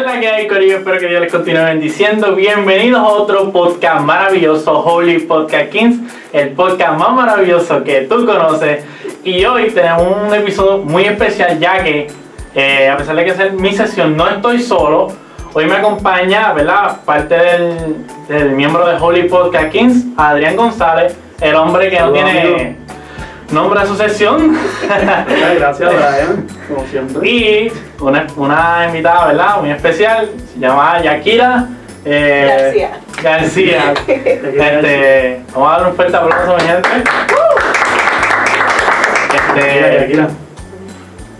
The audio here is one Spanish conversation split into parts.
es la que hay, Corillo? Espero que Dios les continúe bendiciendo. Bienvenidos a otro podcast maravilloso, Holy Podcast Kings, el podcast más maravilloso que tú conoces. Y hoy tenemos un episodio muy especial, ya que, eh, a pesar de que es mi sesión, no estoy solo. Hoy me acompaña, ¿verdad? Parte del, del miembro de Holy Podcast Kings, Adrián González, el hombre que no tiene nombre a su sesión. Gracias, Brian, como siempre. Y una, una invitada, ¿verdad? Muy especial, se llama Yakira. eh, García. García. Este, vamos a dar un fuerte aplauso, mi gente. Este, tranquila.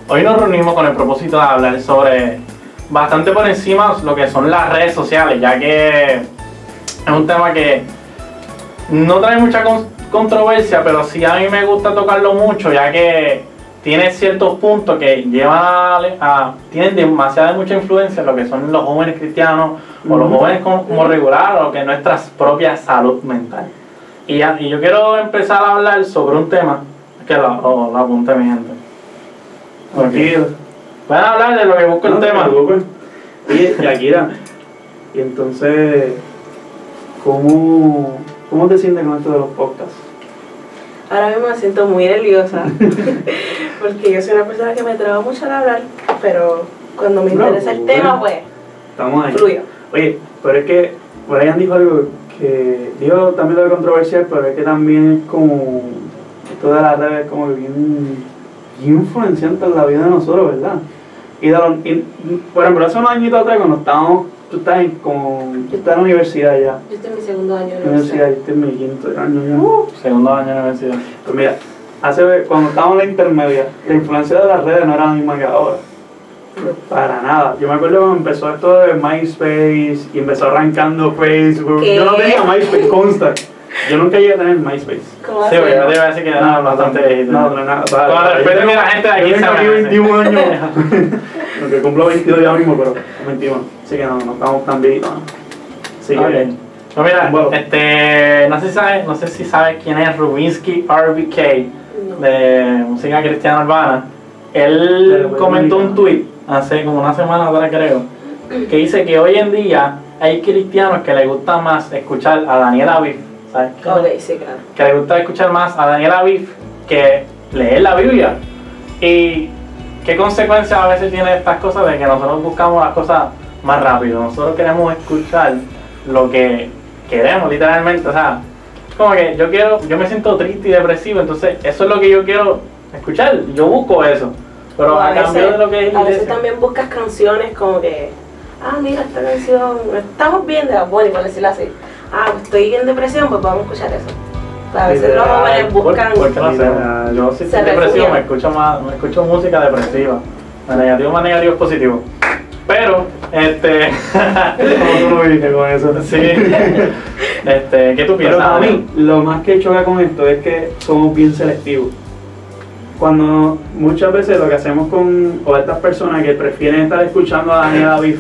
hoy nos reunimos con el propósito de hablar sobre bastante por encima lo que son las redes sociales, ya que es un tema que no trae mucha con- controversia, pero sí a mí me gusta tocarlo mucho, ya que tiene ciertos puntos que llevan a, a- tienen demasiada mucha influencia en lo que son los jóvenes cristianos o los jóvenes como, como regular o que es nuestra propia salud mental. Y, y yo quiero empezar a hablar sobre un tema que lo, lo- lo apunté mi gente. Tranquilo. Pueden hablar de lo que busco el No te tema. preocupes. Oye, Yakira, y entonces, ¿cómo, ¿cómo te sientes con esto de los podcasts? Ahora mismo me siento muy nerviosa porque yo soy una persona que me traba mucho al hablar, pero cuando me No, interesa el bueno. tema, pues Estamos ahí. fluyo. Oye, pero es que Brian dijo algo que, digo también lo de controversial, pero es que también es como, esto de las redes es como que bien, bien influenciante en la vida de nosotros, ¿verdad? Y, de los, y, por ejemplo, hace unos añitos atrás cuando estábamos, tú estás en, como, tú estás en la universidad ya, Yo estoy en mi segundo año de universidad, universidad. yo estoy en mi quinto año ya. Segundo año de universidad. Pues mira, hace, cuando estábamos en la intermedia, la influencia de las redes no era la misma que ahora. Para nada. Yo me acuerdo cuando empezó esto de MySpace y empezó arrancando Facebook. ¿Qué? Yo no tenía MySpace, consta. Yo nunca llegué a tener MySpace. ¿Cómo Sí, pero yo te iba a decir que era bastante viejito. No, no, nada. Con el respeto la gente de aquí Yo tengo sabe. aquí 21 años. Aunque cumplo 22 ya mismo, pero 21. Así que no, no estamos tan viejitos. ¿no? Así que, Ok. Pues mira, Bueno. este, no sé si sabes, no sé si sabes quién es Rubinsky RBK No. de música cristiana urbana. Él comentó un tweet hace como una semana atrás creo, que dice que hoy en día hay cristianos que les gusta más escuchar a Daniela Aviv, ¿sabes? Ok, sí, claro. que le gusta escuchar más a Daniel Aviv que leer la Biblia. ¿Y qué consecuencias a veces tiene estas cosas de que nosotros buscamos las cosas más rápido? Nosotros queremos escuchar lo que queremos, literalmente. O sea, como que yo quiero, yo me siento triste y depresivo, entonces eso es lo que yo quiero escuchar. Yo busco eso. Pero O a, cambio de lo que es a veces también buscas canciones como que, ah, mira esta canción, estamos bien de Bonnie, por decirlo así. Ah, pues estoy en depresión, pues vamos a escuchar eso. A veces los jóvenes buscan. ¿Por qué no sé? Yo si estoy depresivo me escucho más, me escucho música depresiva. Más negativo, más negativo es positivo. Pero, este. ¿Cómo tú lo viste con eso? sí. Este, ¿qué tú Pero piensas? para mí, lo más que choca con esto es que somos bien selectivos. Cuando muchas veces lo que hacemos con o estas personas que prefieren estar escuchando a Daniel Aviv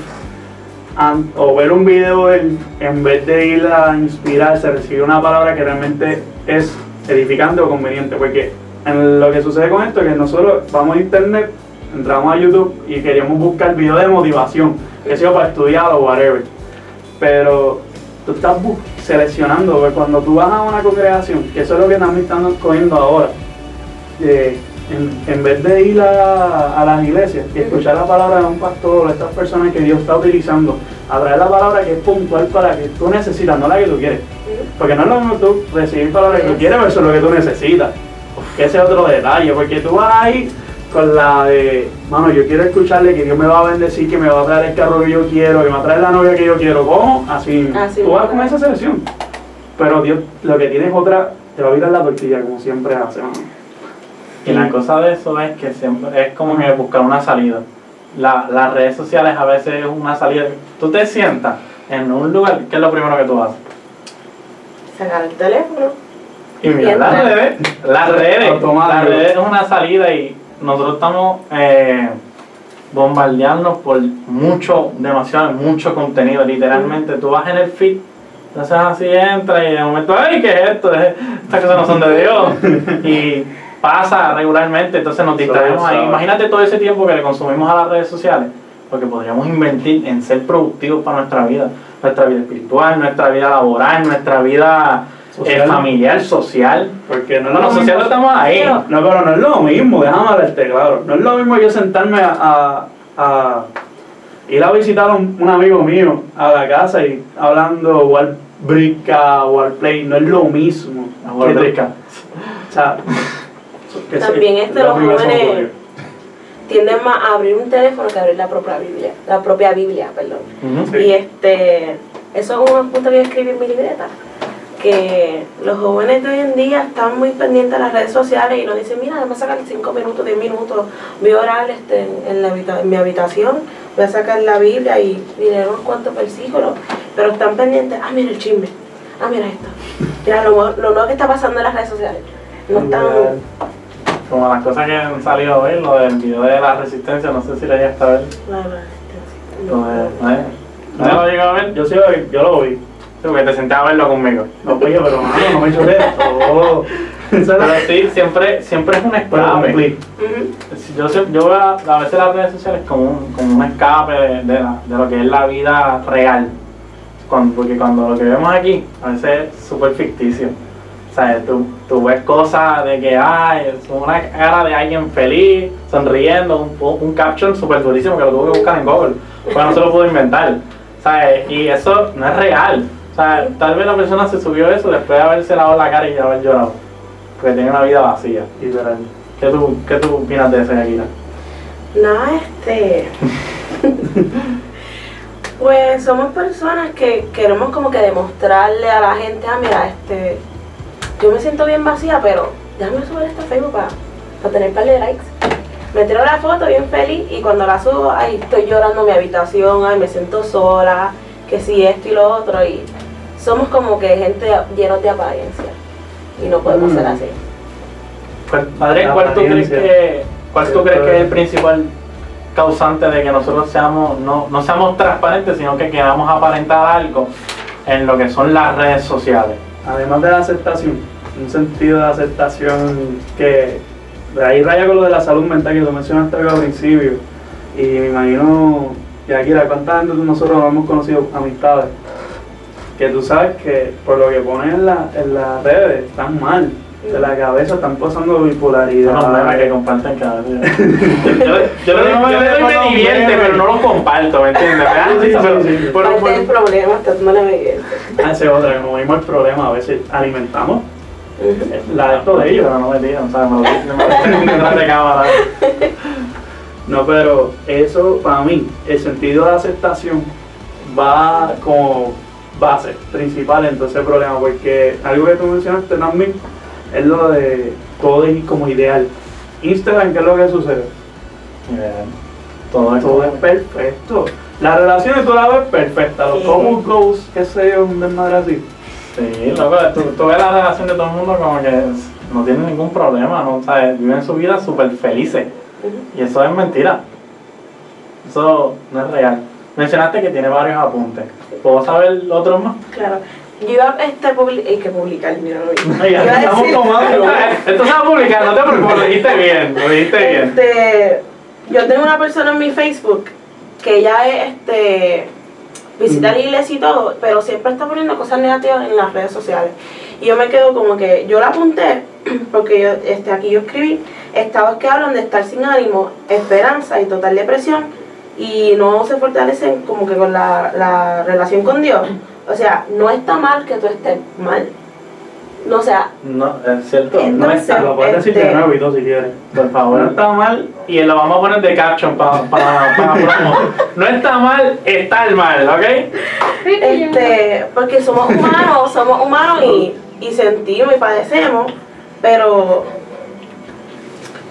o ver un video de él, en vez de ir a inspirarse, recibir una palabra que realmente es edificante o conveniente, porque en lo que sucede con esto es que nosotros vamos a internet, entramos a YouTube y queremos buscar videos de motivación, que sea para estudiar o whatever. Pero tú estás seleccionando, porque cuando tú vas a una congregación, que eso es lo que también están cogiendo ahora, eh, en, en vez de ir a, a las iglesias y escuchar la palabra de un pastor o de estas personas que Dios está utilizando, a traer la palabra que es puntual para que tú necesitas, no la que tú quieres. Porque no es lo mismo tú recibir palabra que tú quieres versus lo que tú necesitas. Ese es otro detalle, porque tú vas ahí con la de, mano, yo quiero escucharle que Dios me va a bendecir, que me va a traer el carro que yo quiero, que me va a traer la novia que yo quiero. ¿Cómo? Así. Así tú vas con esa selección. Pero Dios, lo que tiene es otra, te va a virar la tortilla, como siempre hace, mano. Y la cosa de eso es que siempre es como que buscar una salida. La- las redes sociales a veces es una salida. Tú te sientas en un lugar, ¿qué es lo primero que tú haces? Sacar el teléfono. Y mira, Y las redes, las redes, las redes es una salida y nosotros estamos eh, bombardeándonos por mucho, demasiado, mucho contenido. Literalmente, tú vas en el feed, entonces así entra y de momento, ¡ay, qué es esto! Estas cosas no son de Dios. Y pasa regularmente, entonces nos distraemos ahí. Imagínate todo ese tiempo que le consumimos a las redes sociales. porque podríamos invertir en ser productivos para nuestra vida, nuestra vida espiritual, nuestra vida laboral, nuestra vida eh, Social. familiar, social. Porque no No, social estamos ahí. Pero- No, pero no es lo mismo, déjame hablarte, claro. No es lo mismo yo sentarme a, a- a ir a visitar a un, un amigo mío a la casa y hablando War Brica, Warplay, no es lo mismo. A jugar que te- brisca. O sea, que se- También este, los jóvenes-. Tienden más a abrir un teléfono que a abrir la propia Biblia, la propia Biblia, perdón. Y este, eso es un punto que yo escribí en mi libreta, que los jóvenes de hoy en día están muy pendientes de las redes sociales y nos dicen, mira, déjame sacar 5 minutos, 10 minutos, voy a orar este, en, la habita- en mi habitación, voy a sacar la Biblia y leer unos cuantos versículos, pero están pendientes, ah, mira el chisme, ah, mira esto, mira lo, lo nuevo que está pasando en las redes sociales. No están... Como las cosas que han salido hoy, lo del video de la resistencia, no sé si le llegaste a ver. la resistencia. Lo No, de, no. ¿eh? ¿No lo llegó a ver? Yo sí lo vi, yo porque te senté a verlo conmigo. No, oye, pero mano, no me todo. Esa Pero sí, siempre, siempre es un escape. Yo, yo veo a, a veces las redes sociales como un, como un escape de, de la- de lo que es la vida real. Cuando- porque cuando lo que vemos aquí a veces es súper ficticio. O sea, tú, tú ves cosas de que ay, es una cara de alguien feliz, sonriendo, un, un caption súper durísimo que lo tuve que buscar en Google, porque no se lo pudo inventar. ¿Sabes? Y eso no es real. Sea, tal vez la persona se subió eso después de haberse lavado la cara y haber llorado. Porque tiene una vida vacía. Literal. ¿Qué tú, qué tú opinas de eso, Akira? Nada, este. pues somos personas que queremos como que demostrarle a la gente, ah, mira, este. Yo me siento bien vacía, pero déjame subir esto a Facebook para, para tener un par de likes. Me tiro la foto bien feliz y cuando la subo, ay, estoy llorando en mi habitación, ay, me siento sola, que si esto y lo otro. Y somos como que gente llenos de apariencia. Y no podemos Mm. ser así. ¿Cuál, Padre, ¿cuál tú crees que, cuál tú crees que es el principal causante de que nosotros seamos, no, no seamos transparentes, sino que queramos aparentar algo en lo que son las redes sociales? Además de la aceptación, un sentido de aceptación que de ahí raya con lo de la salud mental que tú mencionaste al principio. Y me imagino que aquí la cuánta gente de nosotros hemos conocido amistades que tú sabes que por lo que ponen en, la- en las redes están mal. De la cabeza están pasando bipolaridad. Unos memes que comparten cada día. Yo, yo, lo- No, yo no, me no, divierte, pero no los comparto, ¿me entiendes? Me da Sí, sí, risa, pero- del problema, tú no le ves. Ah, otra, como vimos el problema, a veces alimentamos la de esto de ellos. Pero no me digan, o sea, me lo me lo de cámara. No, pero eso para mí, el sentido de aceptación va como base principal en todo ese problema, porque algo que tú mencionaste también es lo de todo es como ideal. Instagram, ¿qué es lo que sucede? Ideal. Todo es Todo es perfecto. La relación tú la ves perfecta, los Sí. couple goals, qué sé yo, un desmadre así. Sí, loco, tú, tú ves la relación de todo el mundo como que no tienen ningún problema, ¿no? O sea, viven su vida súper felices. Y eso es mentira. Eso no es real. Mencionaste que tiene varios apuntes. ¿Puedo saber otros más? Claro. Yo iba a este publi- hay que publicar, mira. Oiga, Iba a estamos decir- tomando. Esto se va a publicar, no te preocupes, lo dijiste bien, lo dijiste bien. Este, yo tengo una persona en mi Facebook que ella es este visita la iglesia y todo, pero siempre está poniendo cosas negativas en las redes sociales. Y yo me quedo como que yo la apunté porque yo este aquí yo escribí estados que hablan de estar sin ánimo, esperanza y total depresión y no se fortalecen como que con la, la relación con Dios. O sea, no está mal que tú estés mal. No, o sea, No, es cierto, no está. Lo puedes decir de Este- nuevo y todo si quieres. Por No favor. está mal, Y lo vamos a poner de caption para para promo. No está mal, está el mal, ¿ok? Este, porque somos humanos, somos humanos y, y sentimos y padecemos, pero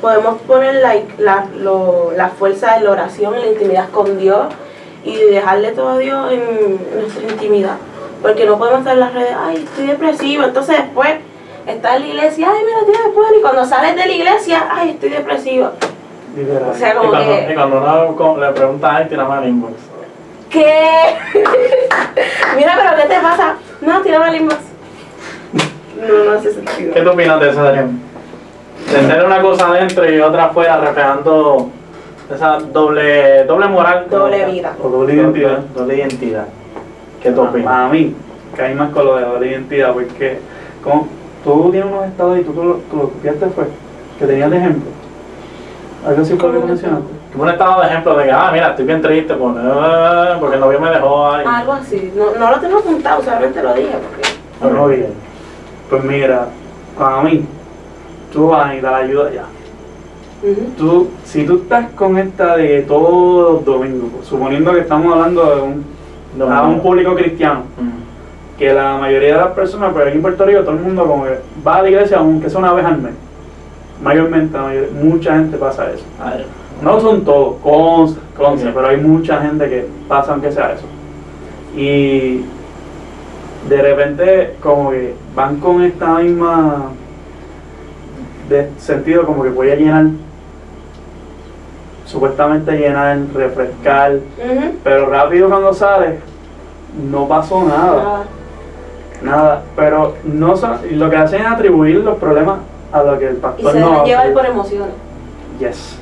podemos poner la, la, lo- la fuerza de la oración, la intimidad con Dios y dejarle todo a Dios en nuestra intimidad. Porque no podemos estar en las redes, ay, estoy depresiva, entonces después estás en la iglesia, ay, mira, tienes bueno, y cuando sales de la iglesia, ay, estoy depresiva. literal. O sea, Y como y que, cuando uno le pregunta, ay, tírame al inbox. ¿qué? mira, pero ¿qué te pasa? No, tírame el inbox. No, no hace sentido. ¿Qué tú opinas de eso, Adrián? De ser una cosa adentro y otra afuera reflejando esa doble, doble moral. Doble vida. O doble identidad. Doble identidad. ¿Qué tú opinas? Para mí, caí más con lo de doble identidad, porque como tú tienes unos estados y tú, tú, lo- tú lo copiaste fue, que tenías de ejemplo. Algo así fue lo que mencionaste. Como un estado de ejemplo de que, ah, mira, estoy bien triste por- eh, porque el novio me dejó ahí. Algo así. No, no lo tengo apuntado, solamente lo dije porque. Muy bien. Pues mira, para mí, tú vas a necesitar ayuda ya. Tú, si tú estás con esta de todos los domingos, suponiendo que estamos hablando de un, no. un público cristiano, que la mayoría de las personas, pero aquí en Puerto Rico, todo el mundo como que va a la iglesia aunque sea una vez al mes. Mayormente, mucha gente pasa eso. No son todos, conste, Ok. pero hay mucha gente que pasa aunque sea eso. Y de repente como que van con esta misma de sentido como que voy a llenar, supuestamente llenar, refrescar, pero rápido cuando sale no pasó nada. Nada. Nada, pero no son, y lo que hacen es atribuir los problemas a lo que el Y pastor se no llevar por emociones. Yes.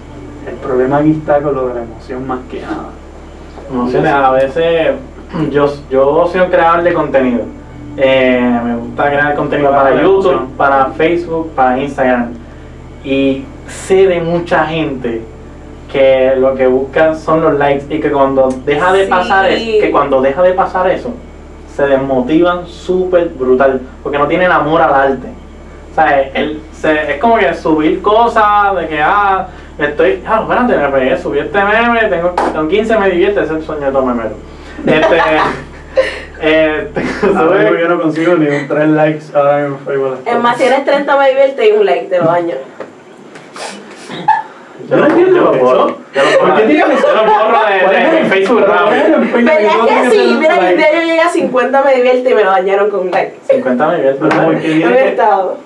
El problema aquí está con lo de la emoción más que nada. Emociones, a veces yo, yo soy un creador de contenido. Eh, me gusta crear contenido Para YouTube, para Facebook, para Instagram. Y sé de mucha gente que lo que busca son los likes y que cuando deja de Sí. pasar es, que cuando deja de pasar eso, se desmotivan súper brutal, porque no tienen amor al arte. O sea, él, se- es como que subir cosas de que, ah, estoy, ah, espérate, me pegué, subí este meme, tengo, con 15 me divierte, ese es el sueño de todo memero. Este, mismo sube- yo no consigo ni un 3 likes ahora mismo en Facebook. Más, tienes 30 me divierte y un like, te lo daño. Yo lo, yo lo borro, ¿Por qué yo lo borro de, Facebook rápido. ¿Verdad que sí? Mira, día yo llegué a 50 me divierte y me lo dañaron con un like. 50 me divierte, Pero ¿verdad? ¿por qué? No he estado.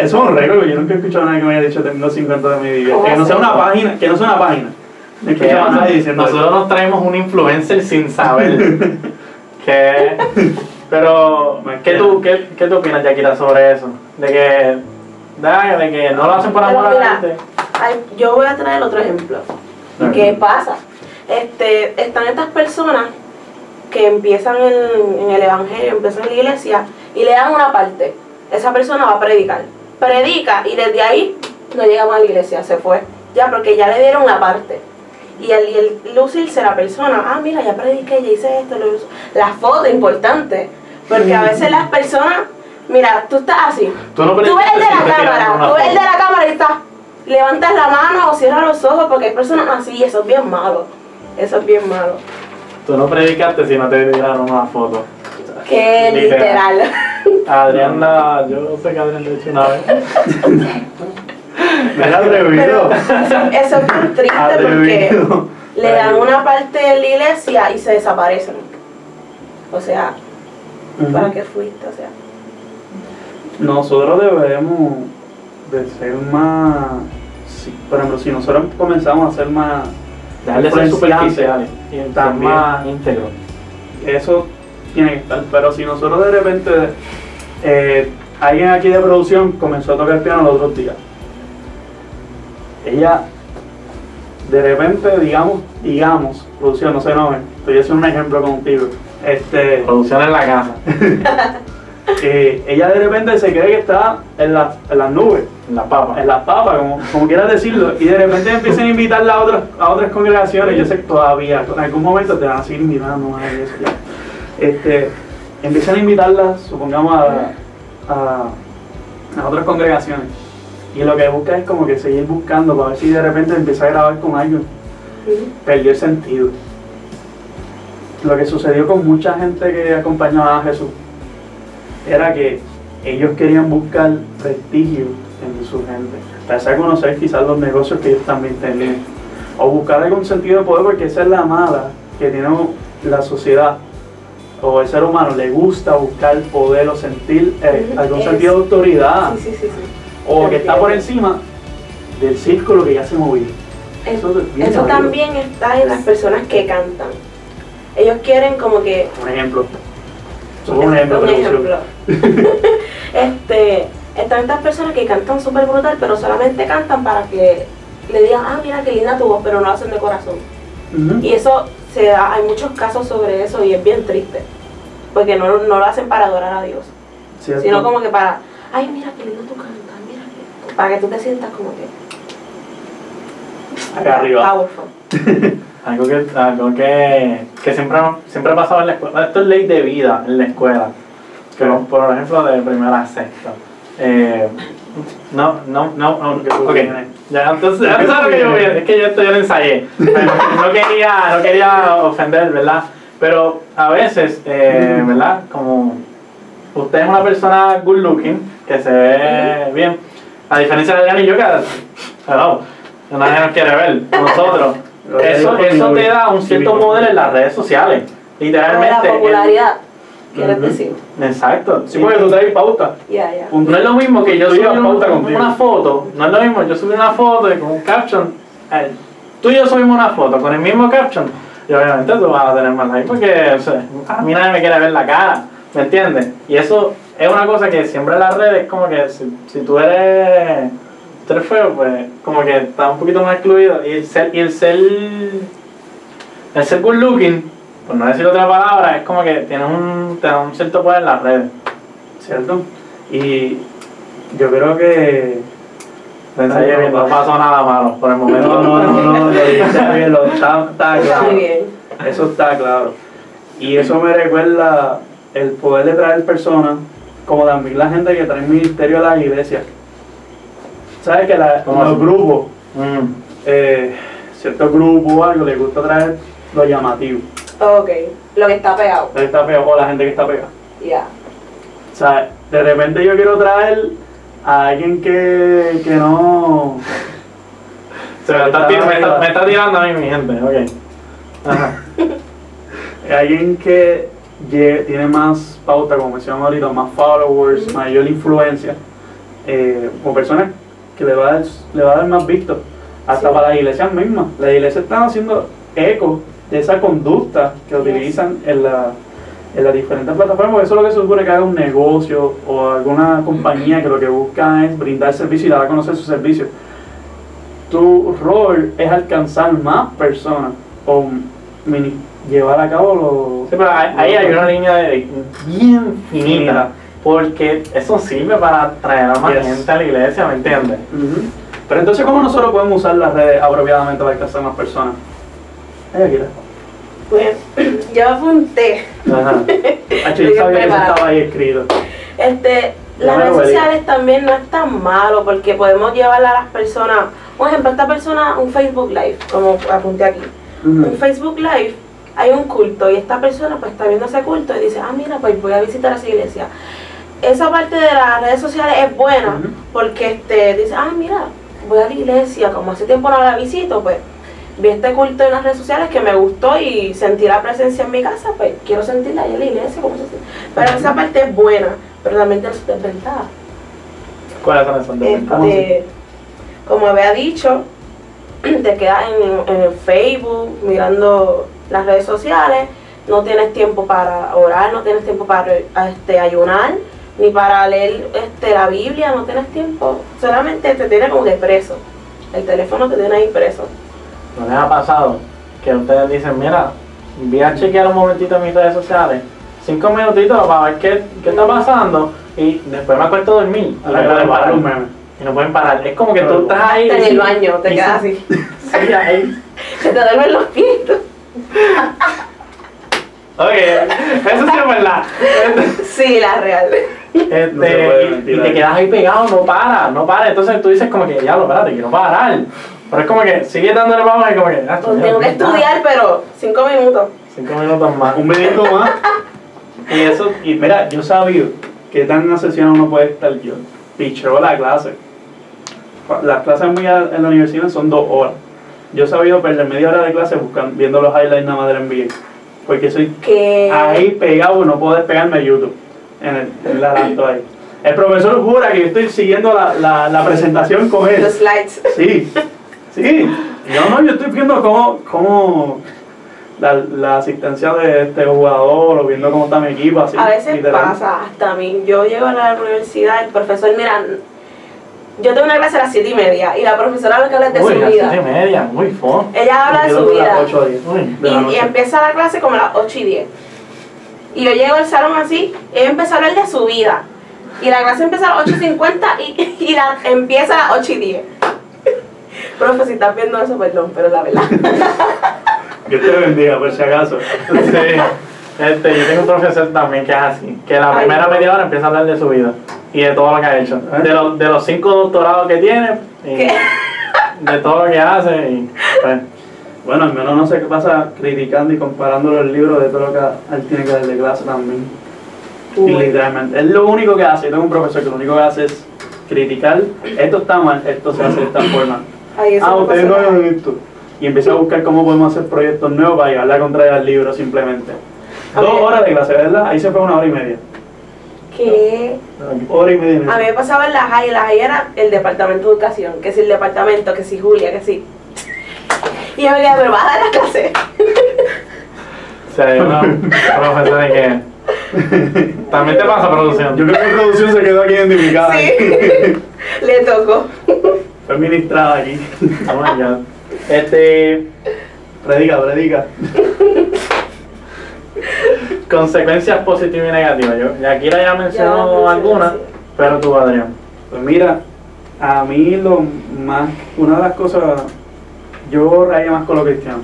Eso es un récord, yo nunca he escuchado a nadie que me haya dicho tengo 50 de mi vida. ¿Cómo Que no sea una página, que no sea una página. No escuchado a nadie diciendo nosotros nos traemos un influencer sin saber que pero ¿qué tú, qué, qué tú opinas Yakira sobre eso? De que de, de que no lo hacen por amor a la gente. Yo voy a traer otro ejemplo. ¿Qué pasa? Este, están estas personas que empiezan en, en el evangelio, empiezan en la iglesia y le dan una parte. Esa persona va a predicar. Predica y desde ahí no llega más a la iglesia, se fue. Ya, porque ya le dieron la parte. Y el, y el lucirse la persona, ah, mira, ya prediqué, ya hice esto, lo hice. La foto, importante. Porque a veces las personas, mira, tú estás así. Tú no Tú ves el de la cámara, tú ves el de la cámara y estás, levantas la mano o cierras los ojos porque hay personas así y eso es bien malo. Eso es bien malo. Tú no predicaste si no te tiraron una foto. Que Literal. literal. Adriana, yo sé que Adrián lo ha hecho una vez. Me he atrevido. Eso, es bien triste porque le dan una parte de la iglesia y se desaparecen. O sea, ¿para qué fuiste? O sea, Nosotros debemos de ser más, si- por ejemplo, si nosotros comenzamos a ser más, Dejar de ser superficiales y También. más íntegro. eso tiene que estar, pero si nosotros de repente, eh, alguien aquí de producción comenzó a tocar piano los otros días, ella, de repente, digamos, digamos, producción, no sé, no, estoy haciendo un ejemplo contigo, este, Producción en la casa, eh, ella de repente se cree que está en, la- en las nubes, en la papa. en las papas, como, como quieras decirlo, y de repente empiezan a invitarla a otras, a otras congregaciones, yo sé que todavía, en algún momento te van a seguir invitando más y eso ya. Este, empiezan a invitarla, supongamos, a, a, a otras congregaciones. Y lo que busca es como que seguir buscando para ver si de repente empieza a grabar con alguien. Perdió el sentido. Lo que sucedió con mucha gente que acompañaba a Jesús era que ellos querían buscar prestigio en su gente, empezar a conocer quizás los negocios que ellos también tenían, o buscar algún sentido de poder, porque esa es la mala que tiene la sociedad o el ser humano, le gusta buscar poder o sentir eh, algún es- sentido de autoridad, sí, sí, sí. sí. o que está por encima del círculo que ya se movió. Eso es también está en las personas que cantan. Ellos quieren como que Un ejemplo. Solo un ejemplo, un ejemplo. este, Están estas personas que cantan súper brutal, pero solamente cantan para que le digan, ah, mira qué linda tu voz, pero no lo hacen de corazón. Y eso se da, hay muchos casos sobre eso y es bien triste. Porque no, no lo hacen para adorar a Dios, ¿Cierto? sino como que para, ay, mira qué lindo tú cantas, mira. Para que tú te sientas como que. Acá arriba. Powerful. Algo que, algo que, que siempre, siempre ha pasado en la escuela. Esto es ley de vida en la escuela. Que, por ejemplo, de primera a sexta. Eh, no, no, no, no, Que tú ok. vienes. Ya, entonces, lo que yo es que yo esto yo lo ensayé. No quería, no quería ofender, ¿verdad? Pero a veces, eh, ¿verdad? Como usted es una persona good looking, que se ve bien, a diferencia de Adrián y yo, que, hello, nadie nos quiere ver, nosotros. Eso, eso te da un cierto poder en las redes sociales. Literalmente. la el- popularidad, quieres decir. exacto. Sí, porque tú traes pauta. No es lo mismo que yo subí un- pauta contigo. una foto, no es lo mismo, yo subí una foto y con un caption, eh, tú y yo subimos una foto con el mismo caption, y obviamente tú vas a tener más likes porque o sea, a mí nadie me quiere ver la cara, ¿me entiendes? Y eso es una cosa que siempre en las redes, como que si, si tú eres, tú eres feo, pues como que estás un poquito más excluido, y el ser, y el ser, el ser good looking, por no decir otra palabra, es como que tienes un, te da un cierto poder en las redes. ¿Cierto? Y yo creo que. Pensé que no pasó nada malo por el momento. No, no, no, no, lo dijiste bien, lo, está, está claro. Eso está claro. Y eso me recuerda el poder de traer personas, como también la gente que trae ministerio a las iglesias. ¿Sabes que la- ¿Cómo los así? grupos, Mm. eh, ciertos grupos o algo, les gusta traer lo llamativo? Ok, lo que está pegado. La que está pegado, o la gente que está pegada. Ya. O sea, de repente yo quiero traer a alguien que, que no... Se me, está, tir- me, está, me está tirando a mí, mi gente. Ok. Ajá. alguien que tiene más pauta, como mencionamos ahorita, más followers, mayor influencia, eh, o personas que le va, a dar, le va a dar más visto, hasta Sí. para las iglesias mismas. Las iglesias están haciendo eco de esa conducta que Yes. utilizan en, la, en las diferentes plataformas, eso es lo que se supone que haga un negocio o alguna compañía que lo que busca es brindar servicio y dar a conocer su servicio. Tu rol es alcanzar más personas o mini- llevar a cabo los... Sí, pero ahí, hay una línea de bien finita. Porque eso sirve para traer a más Yes. gente a la iglesia, ¿me entiendes? Pero entonces, ¿cómo nosotros podemos usar las redes apropiadamente para alcanzar más personas? Akira. Pues yo apunté. Ajá. Hacho, yo sabía que eso estaba ahí escrito. Este, Ya las redes sociales también no es tan malo porque podemos llevarle a las personas, por ejemplo, esta persona un Facebook Live, como apunté aquí. Un. Facebook Live hay un culto y esta persona pues está viendo ese culto y dice, ah mira, pues voy a visitar esa iglesia. Esa parte de las redes sociales es buena porque este, dice, ah mira, voy a la iglesia, como hace tiempo no la visito, pues vi este culto en las redes sociales que me gustó y sentí la presencia en mi casa, pues quiero sentirla ahí en la iglesia, como se siente. Pero esa parte es buena, pero también tiene sus desventajas. ¿Cuáles son esas desventajas? Este, como había dicho, te quedas en, en el Facebook mirando las redes sociales, no tienes tiempo para orar, no tienes tiempo para este, ayunar, ni para leer este, la Biblia, no tienes tiempo. Solamente te tiene como que preso. El teléfono te tiene ahí preso. ¿No les ha pasado que ustedes dicen, mira, voy a chequear un momentito en mis redes sociales, cinco minutitos para ver qué, qué está pasando y después me acuesto a dormir y no Ahora, pueden para parar? un meme. Y no pueden parar. Es como que tú estás ahí. en y- el baño, te quedas así. Sí, ahí. Se te duermen los pies. Ok, eso sí es verdad. Sí, la real. Este, No y- te quedas ahí pegado, no para, no para. Entonces tú dices como que, ya lo espérate, quiero parar. Pero es como que sigue dándole para abajo y como que, ah, Pues tengo que estudiar, pero cinco minutos. Cinco minutos más. Un minuto más. Y eso, Y mira, yo sabía que tan una sesión uno puede estar yo. Picheo la clase. Las clases mías en la universidad son dos horas. Yo he sabido perder media hora de clase buscando, viendo los highlights nada más del NBA. Porque soy ahí pegado y no puedo despegarme de YouTube. En el, en la laptop ahí. El profesor jura que yo estoy siguiendo la, la, la presentación con él. los slides. Sí, sí. Yo no, yo estoy viendo cómo, cómo la, la asistencia de este jugador o viendo cómo está mi equipo, así. A veces literal. pasa, hasta a mí. Yo llego a la universidad, el profesor, mira, yo tengo una clase a las 7 y media y la profesora lo que habla es de Uy, su las siete y vida. media, muy fun. Ella habla de su vida. 8 a 10 Uy, de la Y, y empieza la clase como a las 8 y 10. Y yo llego al salón así, ella empieza a hablar de su vida. Y la clase empieza a las 8 y 50 y, y la, empieza a las 8 y 10. Profe, si estás viendo eso, perdón, pero la verdad. Dios te bendiga, por si acaso. Sí. Este, yo tengo un profesor también que es así, que la Ay, primera no. media hora empieza a hablar de su vida y de todo lo que ha hecho. ¿Eh? De, los de los cinco doctorados que tiene, y ¿Qué? de todo lo que hace. Y, pues, Bueno, al menos no sé qué pasa criticando y comparando los libros de todo lo que él tiene que dar de clase también. Y literalmente, es lo único que hace. Yo tengo un profesor que lo único que hace es criticar, esto está mal, esto se hace de esta forma. Ay, Ah, ustedes no hagan esto. Y empieza a buscar cómo podemos hacer proyectos nuevos para llevar la contraria al libro simplemente. A Dos ver. horas de clase, ¿verdad? Ahí se fue una hora y media. ¿Qué? Hora y media. A mí me pasaba en la JAI, la JAI era el departamento de educación, que si el departamento, que si Julia, que si... Y yo me quedé, pero vas a dar la clase. o sea, hay una profesora que también te pasa producción. Yo creo que producción se quedó aquí identificada. Sí. Le tocó. Fue ministrada aquí. Oh my God. Este, Predica, predica. consecuencias positivas y negativas. Yo, Yakira ya Ya mencionó algunas, sí. pero tú, Adrián. Pues mira, a mí lo más, una de las cosas, yo rayé más con lo cristiano.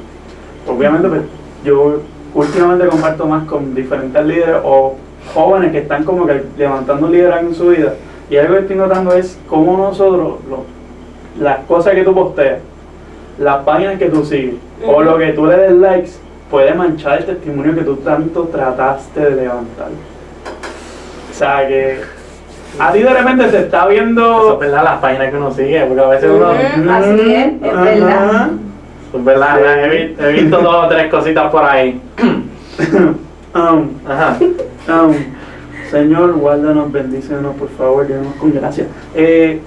Obviamente, pues, yo últimamente comparto más con diferentes líderes o jóvenes que están como que levantando liderazgo en su vida. Y algo que estoy notando es cómo nosotros, lo- las cosas que tú posteas, las páginas que tú sigues, o lo que tú le des likes, puede manchar el testimonio que tú tanto trataste de levantar. O sea que a ti de repente te está Eso es viendo. verdad, las páginas que uno sigue, porque a veces uno. Ujú. Así es, es Ajá. verdad. Es verdad, Sí. he, vi- he visto dos o tres cositas por ahí. Um, Ajá. um, Señor, guárdanos, bendícenos, por favor, llévanos con gracia. Eh,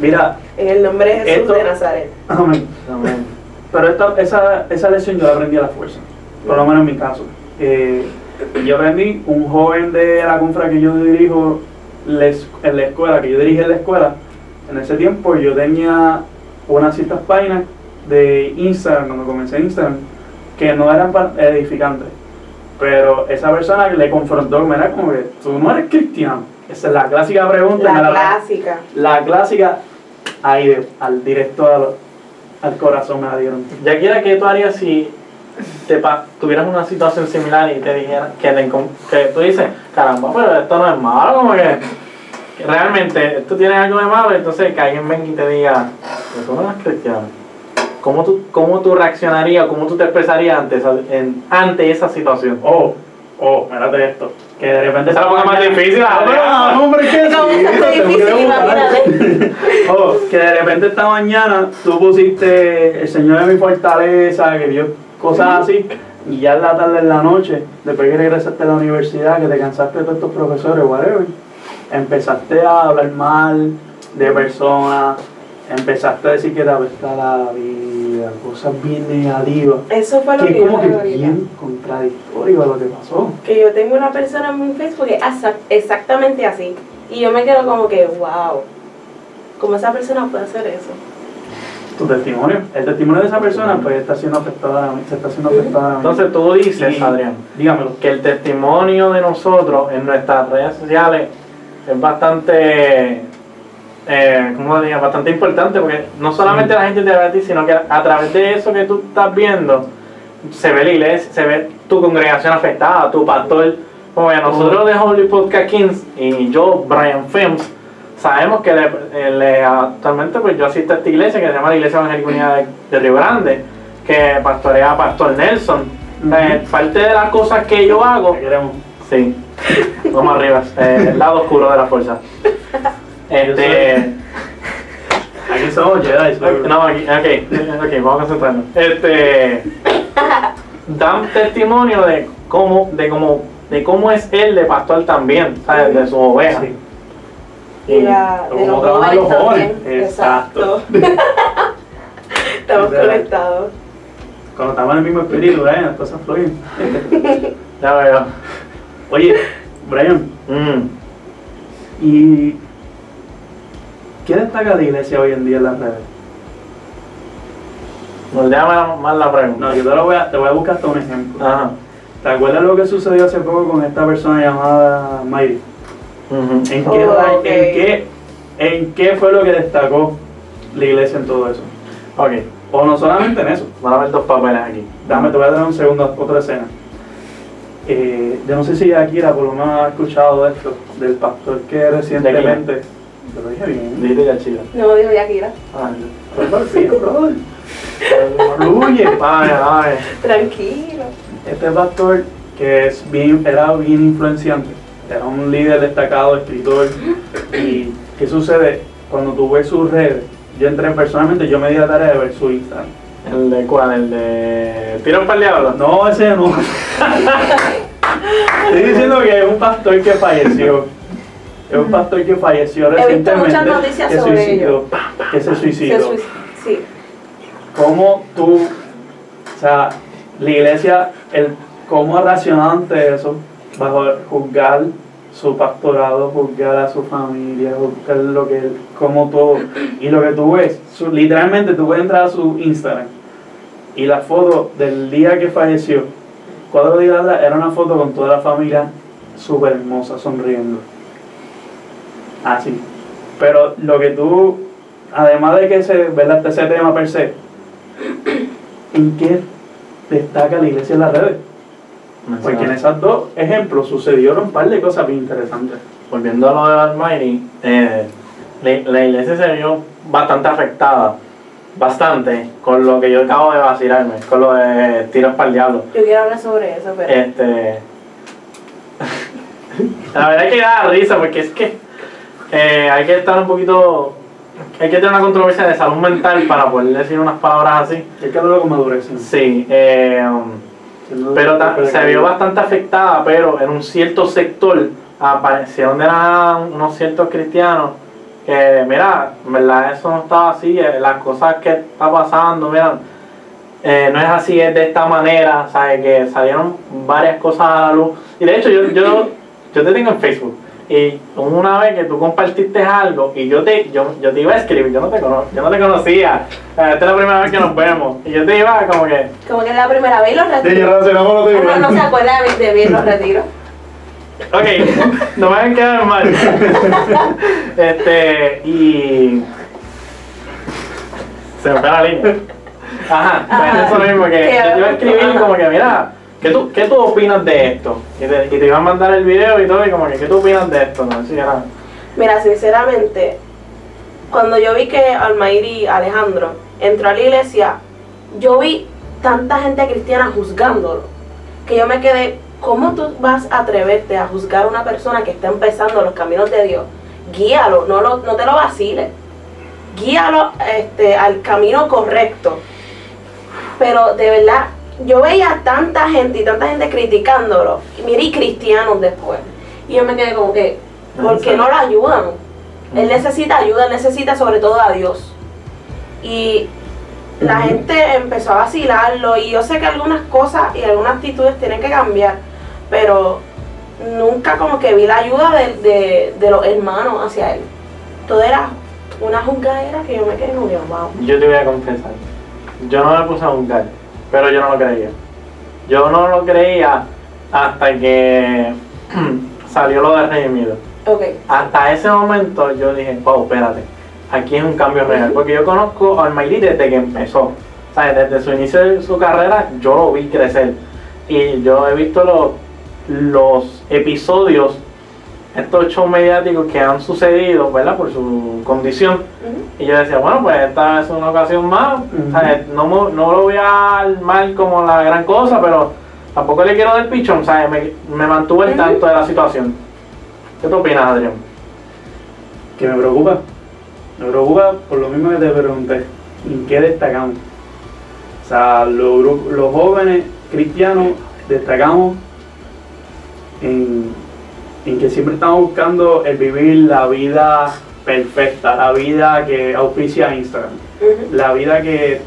mira, En el nombre de Jesús Esto- de Nazaret. amén. Amén. Pero esta, esa, esa lección yo la aprendí a la fuerza, por lo menos en mi caso. Eh, yo aprendí, un joven de la confra que yo dirijo les- en la escuela, que yo dirigí en la escuela, en ese tiempo yo tenía unas ciertas páginas de Instagram, cuando comencé Instagram, que no eran edificantes. Pero esa persona le confrontó, me era como que tú no eres cristiano. Esa es la clásica pregunta. La la- clásica. la clásica, ahí, al directo al, al corazón me la dieron. Yakira, ¿qué tú harías si te pa- tuvieras una situación similar y te dijeran que, te que tú dices, caramba, pero esto no es malo, como que realmente tú tienes algo de malo, entonces que alguien venga y te diga, tú no eres cristiano. ¿Cómo tú, ¿Cómo tú reaccionarías, cómo tú te expresarías ante esa, en- ante esa situación? Oh, oh, mírate esto. Que de repente. Esa es la más difícil, Ah, hombre, ¿qué Como sí, que está tengo que difícil. Oh, que de repente esta mañana tú pusiste el Señor es mi fortaleza, que Dios, cosas así, y ya en la tarde, en la noche, después que regresaste a la universidad, que te cansaste de todos estos profesores, whatever, empezaste a hablar mal de personas, empezaste a decir que te apesta la vida, cosas bien negativas. Eso fue lo que que como que ahorita. bien contradictorio a lo que pasó. Que yo tengo una persona en mi Facebook que es exac- exactamente así. Y yo me quedo como que, wow. ¿Cómo esa persona puede hacer eso? Tu testimonio, el testimonio de esa persona pues está siendo mi- se está siendo mismo. Entonces tú dices, Adrián, dígamelo. que el testimonio de nosotros en nuestras redes sociales es bastante, eh, ¿cómo diría? Bastante importante porque no solamente la gente te ve a ti, sino que a través de eso que tú estás viendo, se ve la iglesia, se ve tu congregación afectada, tu pastor. Como nosotros de Holy Podcast Kings y yo, Brian Films, sabemos que le- eh, le- actualmente pues yo asisto a esta iglesia que se llama la Iglesia Evangélica Unida de, de Río Grande, que pastorea a Pastor Nelson. Eh, parte de las cosas que yo hago queremos. Sí. Vamos arriba. eh, el lado oscuro de la fuerza. Este. Aquí somos Jedi. No, aquí, ok, ok, vamos a concentrarnos. Este. Dan testimonio de cómo, de cómo, de cómo es él de pastor también, ¿sabes? De su oveja. Sí. Y la, de Como los trabajan jóvenes los jóvenes. también. Exacto. Exacto. Estamos conectados. Cuando estamos en el mismo espíritu, Brian, las cosas fluyen. Ya veo. Oye, Brian, Mm. ¿y qué destaca la iglesia hoy en día en las redes? Moldéame más la pregunta. No, yo te, lo voy a, te voy a buscar hasta un ejemplo. Ajá. ¿Te acuerdas lo que sucedió hace poco con esta persona llamada Mayri? ¿En qué, Oh, en, qué, ¿En qué fue lo que destacó la iglesia en todo eso? Ok, O no solamente en eso. van a ver dos papeles aquí. Dame, te voy a dar un segundo, otra escena. Eh, yo no sé si Akira por lo menos ha escuchado esto, del pastor que recientemente. Te lo dije bien. Dijiste ya chido. No, dijo Yakira. Ah, Fue por fin, brother. Fluye. Tranquilo. Este pastor que es bien, era bien influenciante, era un líder destacado, escritor. ¿Y qué sucede? Cuando tú ves sus redes, yo entré personalmente, yo me di la tarea de ver su Instagram. ¿El de cuál? ¿El de Tiro para el diablo? No, ese no. Estoy diciendo que es un pastor que falleció. Es un pastor que falleció He visto recientemente. muchas noticias que sobre suicidó, ello. Que se Se suicidó. suic- Sí. ¿Cómo tú, o sea, la iglesia, el, cómo ha reaccionado ante eso, bajo juzgar su pastorado, juzgar a su familia, juzgar lo que, cómo todo, y lo que tú ves, literalmente tú puedes entrar a su Instagram y la foto del día que falleció, cuatro días atrás, era una foto con toda la familia súper hermosa, sonriendo. Así. Pero lo que tú, además de que ese, ¿verdad? ese tema per se, ¿en qué destaca la iglesia en las redes? Porque en esos dos ejemplos sucedieron un par de cosas bien interesantes. Volviendo a lo de Almighty, eh, la, la iglesia se vio bastante afectada, bastante, con lo que yo acabo de vacilarme, con lo de tiros para el diablo. Yo quiero hablar sobre eso, pero. Este. la verdad es que da risa porque es que eh, hay que estar un poquito. Hay que tener una controversia de salud mental para poder decir unas palabras así. Es que hablo con madurez. ¿no? Sí, eh, pero se vio bastante afectada, pero en un cierto sector aparecieron unos ciertos cristianos que, mira, en verdad eso no estaba así, eh, las cosas que está pasando, mira, eh, no es así, es de esta manera, ¿sabes? Que salieron varias cosas a la luz. Y de hecho, yo, yo, yo te tengo en Facebook. Y una vez que tú compartiste algo y yo te, yo, yo te iba a escribir, yo no te, cono- yo no te conocía. Eh, Esta es la primera vez que nos vemos. Y yo te iba como que, Como que es la primera vez y los Tienes retiro. razón, no me lo digo. Uno no se acuerda de de mí en los retiros. Ok, no me hagan quedar mal. Este, y. Se me fue la línea. Ajá, pues Ajá. eso mismo que Que- yo iba a escribir como que, mira, ¿qué tú, ¿qué tú opinas de esto? Y te, y te iba a mandar el video y todo, y como que, ¿qué tú opinas de esto? No si era. Mira, sinceramente, cuando yo vi que Almairi Alejandro entró a la iglesia, yo vi tanta gente cristiana juzgándolo, que yo me quedé, ¿cómo tú vas a atreverte a juzgar a una persona que está empezando los caminos de Dios? Guíalo, no, lo, no te lo vaciles. Guíalo este, al camino correcto. Pero de verdad, yo veía tanta gente y tanta gente criticándolo. Y mira, y cristianos después. Y yo me quedé como que, ¿por qué no lo ayudan? Él necesita ayuda, él necesita sobre todo a Dios. Y la gente empezó a vacilarlo y yo sé que algunas cosas y algunas actitudes tienen que cambiar, pero nunca como que vi la ayuda de, de, de los hermanos hacia él. Todo era una juzgadera que yo me quedé como wow. Yo te voy a confesar. Yo no me puse a juzgar, pero yo no lo creía. Yo no lo creía hasta que salió lo de redimido. Ok, Hasta ese momento yo dije, wow, espérate, aquí es un cambio real. Porque yo conozco a Almighty desde que empezó. ¿Sabes? Desde su inicio de su carrera yo lo vi crecer. Y yo he visto los, los episodios, estos shows mediáticos que han sucedido, ¿verdad? Por su condición. Y yo decía, bueno, pues esta es una ocasión más. No, no lo voy a dar mal como la gran cosa, pero tampoco le quiero dar pichón, ¿sabes? Me, me mantuve al tanto de la situación. ¿Qué tú opinas, Adrián? Que me preocupa. Me preocupa por lo mismo que te pregunté. ¿En qué destacamos? O sea, los, los jóvenes cristianos destacamos en, en que siempre estamos buscando el vivir la vida perfecta, la vida que auspicia Instagram, la vida que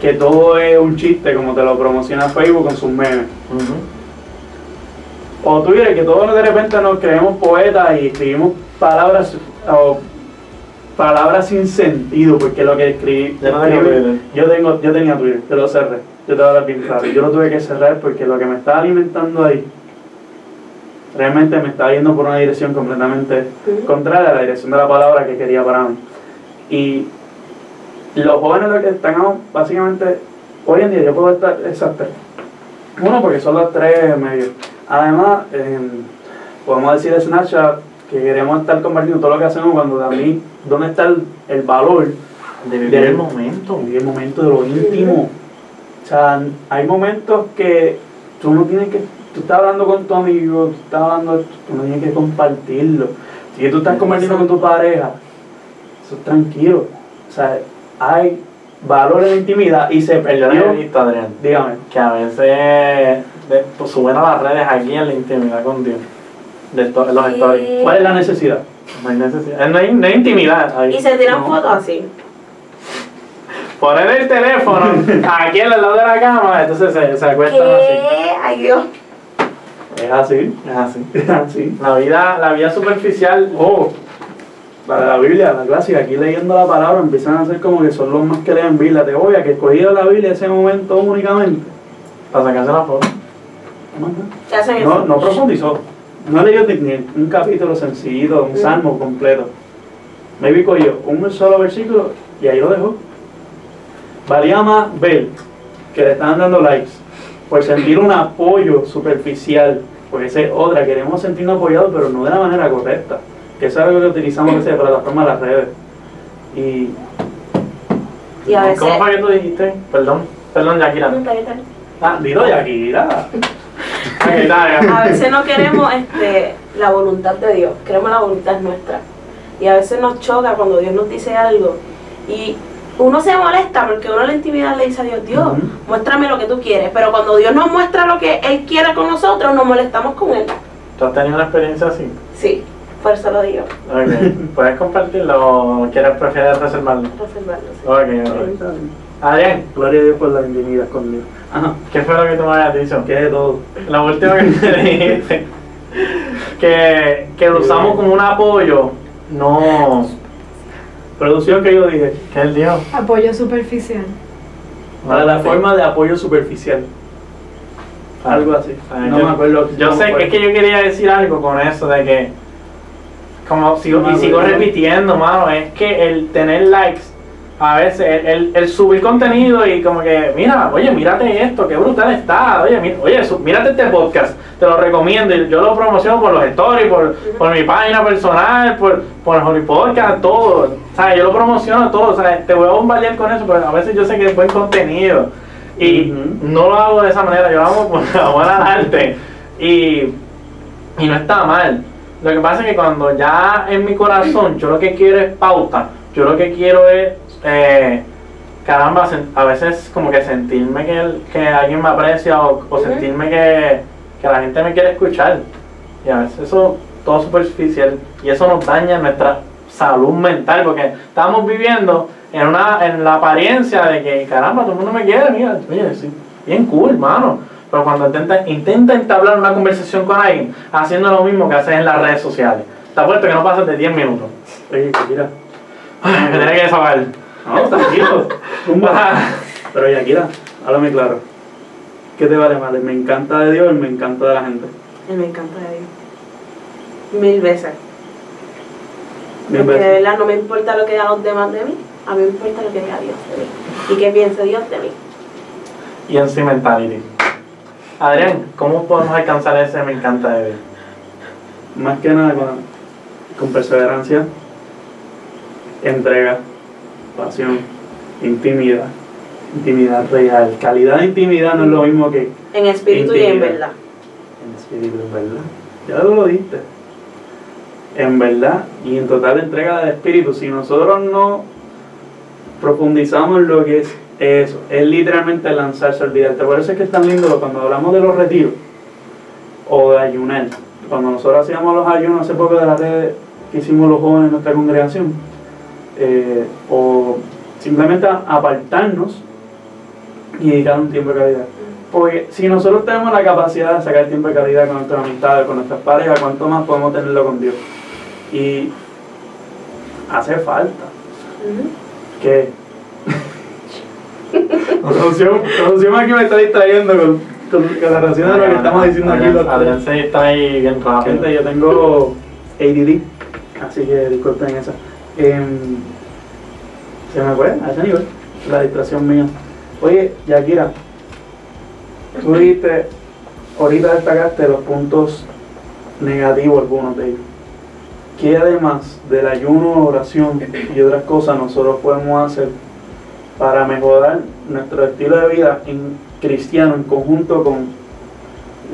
que todo es un chiste como te lo promociona Facebook con sus memes. O tú que todos de repente nos creemos poetas y escribimos palabras o palabras sin sentido, porque lo que escribí. Yo no tengo. Yo, tengo, yo tenía Twitter, yo lo cerré. Yo te voy a bien claro. Yo lo tuve que cerrar porque lo que me estaba alimentando ahí realmente me estaba yendo por una dirección completamente contraria a la dirección de la palabra que quería para mí. Y los jóvenes lo que están básicamente, hoy en día yo puedo estar exacto. Uno, porque son los tres medios. Además, em, podemos decir de Snapchat que queremos estar compartiendo todo lo que hacemos cuando también, ¿dónde está el, el valor De vivir Del- el momento. Vivir el momento de lo íntimo. O sea, hay momentos que tú no tienes que. Tú estás hablando con tu amigo, tú estás hablando, tú no tienes que compartirlo. Si tú estás compartiendo con tu pareja, eso es tranquilo. O sea, hay valor en la intimidad y se Yo perdió. no he visto, Adrián, Dígame. que a veces de- pues, suben a las redes aquí en la intimidad con Dios. De esto- los Sí. stories. ¿Cuál es la necesidad? No hay necesidad. No hay, no hay intimidad. ahí. Y se tiran No. fotos así. Poner el teléfono aquí al lado de la cama, entonces se, se acuestan así. ¿Qué? Ay Dios. Es así. Es así. Es así. La vida, la vida superficial. Oh, para la Biblia, la clásica, aquí leyendo la palabra empiezan a hacer como que son los más que leen Biblia. Te voy a que escogido la Biblia ese momento únicamente. Para sacarse la foto. ¿Qué hacen No, no profundizó. No leyó ni un capítulo sencillito, un Mm. salmo completo. Maybe cogió un solo versículo y ahí lo dejó. Valía más ver que le estaban dando likes por sentir un apoyo superficial. Porque esa es otra, queremos sentirnos apoyados, pero no de la manera correcta. Que es algo que utilizamos a veces de plataforma de las redes. Y Y a veces. ¿Cómo fue que tú dijiste? Perdón. Perdón, Yakira. Ah, dilo Yakira. A veces no queremos este, la voluntad de Dios, queremos la voluntad nuestra. Y a veces nos choca cuando Dios nos dice algo. Y uno se molesta porque uno en la intimidad le dice a Dios, Dios, muéstrame lo que tú quieres. Pero cuando Dios nos muestra lo que Él quiere con nosotros, nos molestamos con Él. ¿Tú has tenido una experiencia así? Sí, por eso lo digo. Ok. ¿Puedes compartirlo o quieres prefieres reservarlo? Reservarlo, sí. Ok, ok. Adrián, Gloria a Dios por la intimidad con Dios. Ajá. ¿qué fue lo que tú me habías dicho? Que de todo. La última que me dijiste, que, que lo usamos como un apoyo, no, Producción que yo dije. que él dijo. Apoyo superficial. Para la forma de apoyo superficial. Algo así. Ay, No yo- me acuerdo. Yo no sé que es que yo quería decir algo con eso de que, como sigo, No y sigo repitiendo, mano, es que el tener likes, a veces, el, el- el subir contenido y como que, mira, oye, mírate esto, qué brutal está, oye, mira, oye, su- mírate este podcast, te lo recomiendo, y yo lo promociono por los stories, por, por mi página personal, por, por el Holy Podcast, todo, o sea, yo lo promociono todo, o sea, te voy a bombardear con eso, pero a veces yo sé que es buen contenido, y no lo hago de esa manera, yo lo hago por amor al arte, y, y no está mal. Lo que pasa es que cuando ya en mi corazón yo lo que quiero es pauta, yo lo que quiero es, eh, caramba, a veces como que sentirme que, alguien me aprecia o, sentirme que, que la gente me quiere escuchar. Y a veces eso todo superficial. Y eso nos daña nuestra salud mental porque estamos viviendo en una en la apariencia de que caramba todo el mundo me quiere mira oye sí bien cool mano. Pero cuando intenta intenta entablar una conversación con alguien haciendo lo mismo que haces en las redes sociales. Te apuesto que no pasas de 10 minutos. Oye. Ay, me tenía que desahogar No, tranquilo. Zumba. Pero Yakira, háblame claro. ¿Qué te vale más? ¿El me encanta de Dios o el me encanta de la gente? Él me encanta de Dios. Mil veces. Mil Porque de verdad no me importa lo que digan los demás de mí, a mí me importa lo que diga Dios de mí. Y qué piense Dios de mí. y en sí mentality Adrián ¿cómo podemos alcanzar ese me encanta de Dios? Más que nada con, con perseverancia, entrega, pasión, intimidad. Intimidad real. Calidad de intimidad no es lo mismo que En espíritu y en verdad. en espíritu, en verdad. Ya lo diste. En verdad y en total entrega del espíritu. Si nosotros no profundizamos en lo que es eso, es literalmente lanzarse a olvidarte. Por eso es que es tan lindo cuando hablamos de los retiros o de ayunar. Cuando nosotros hacíamos los ayunos hace poco de la red que hicimos los jóvenes en nuestra congregación, eh, o simplemente apartarnos y dedicar un tiempo de calidad. Porque si nosotros tenemos la capacidad de sacar tiempo de calidad con nuestras amistades, con nuestras parejas, ¿cuánto más podemos tenerlo con Dios? Y hace falta Ujú. que... producción, producción aquí me está distrayendo con, con, con la relación de lo que estamos diciendo aquí. Adrián se está ahí bien rápido. Gente, yo tengo ADD, así que disculpen esa. Em, se me fue a ese nivel, la distracción mía. Oye, Yakira, tú dijiste, ahorita destacaste los puntos negativos, algunos de ellos. ¿Qué además del ayuno, oración y otras cosas nosotros podemos hacer para mejorar nuestro estilo de vida en cristiano en conjunto con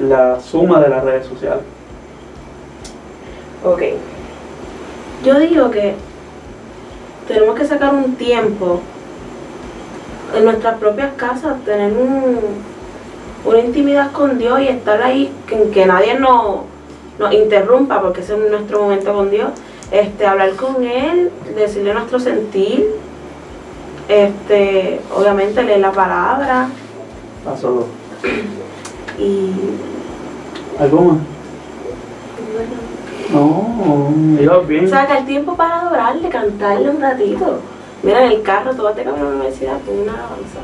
la suma de las redes sociales? Ok. Yo digo que tenemos que sacar un tiempo en nuestras propias casas, tener un- una intimidad con Dios y estar ahí, que, que nadie nos, nos interrumpa, porque ese es nuestro momento con Dios. Este, hablar con Él, decirle nuestro sentir, este, obviamente leer la palabra Paso dos. y ¿Algo más? No, ibas bien. Saca el tiempo para adorarle, cantarle un ratito. Mira, en el carro, tú vas de camino a la universidad, tú una alabanza.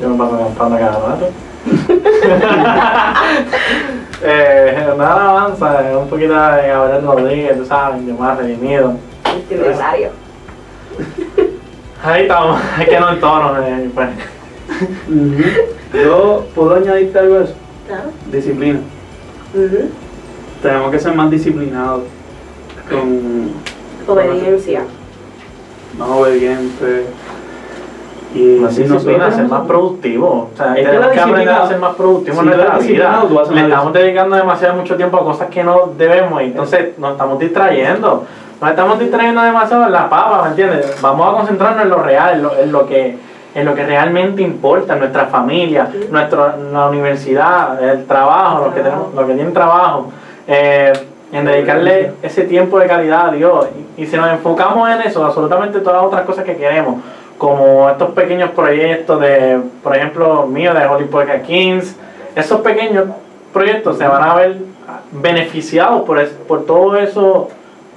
Yo me paso cantando cada rato. eh, nada avanza, un poquito de Gabriel Rodríguez, tú sabes, yo más redimido. Itinerario. Ahí estamos, es que no en tono, eh, pues. Yo puedo añadirte algo a eso. Claro. Disciplina. Tenemos que ser más disciplinados con Obediencia. más obedientes. Y Más si disciplina, ser más productivo. O sea, Es que tenemos que aprender disciplina- a ser más productivos si en nuestra vida. disciplinado, tú vas a ser Le estamos dedicando demasiado mucho tiempo a cosas que no debemos y entonces nos estamos distrayendo. Nos estamos distrayendo demasiado en la pava, ¿me entiendes? Vamos a concentrarnos en lo real, en lo, en lo que en lo que realmente importa, nuestra familia, Ujú. nuestro, la universidad, el trabajo, los que, tenemos, los que tienen trabajo, eh, en dedicarle ese tiempo de calidad a Dios. Y, y si nos enfocamos en eso, absolutamente todas las otras cosas que queremos, como estos pequeños proyectos de, por ejemplo, mío de Holy Podcast Kings, esos pequeños proyectos se van a ver beneficiados por, es- por todo eso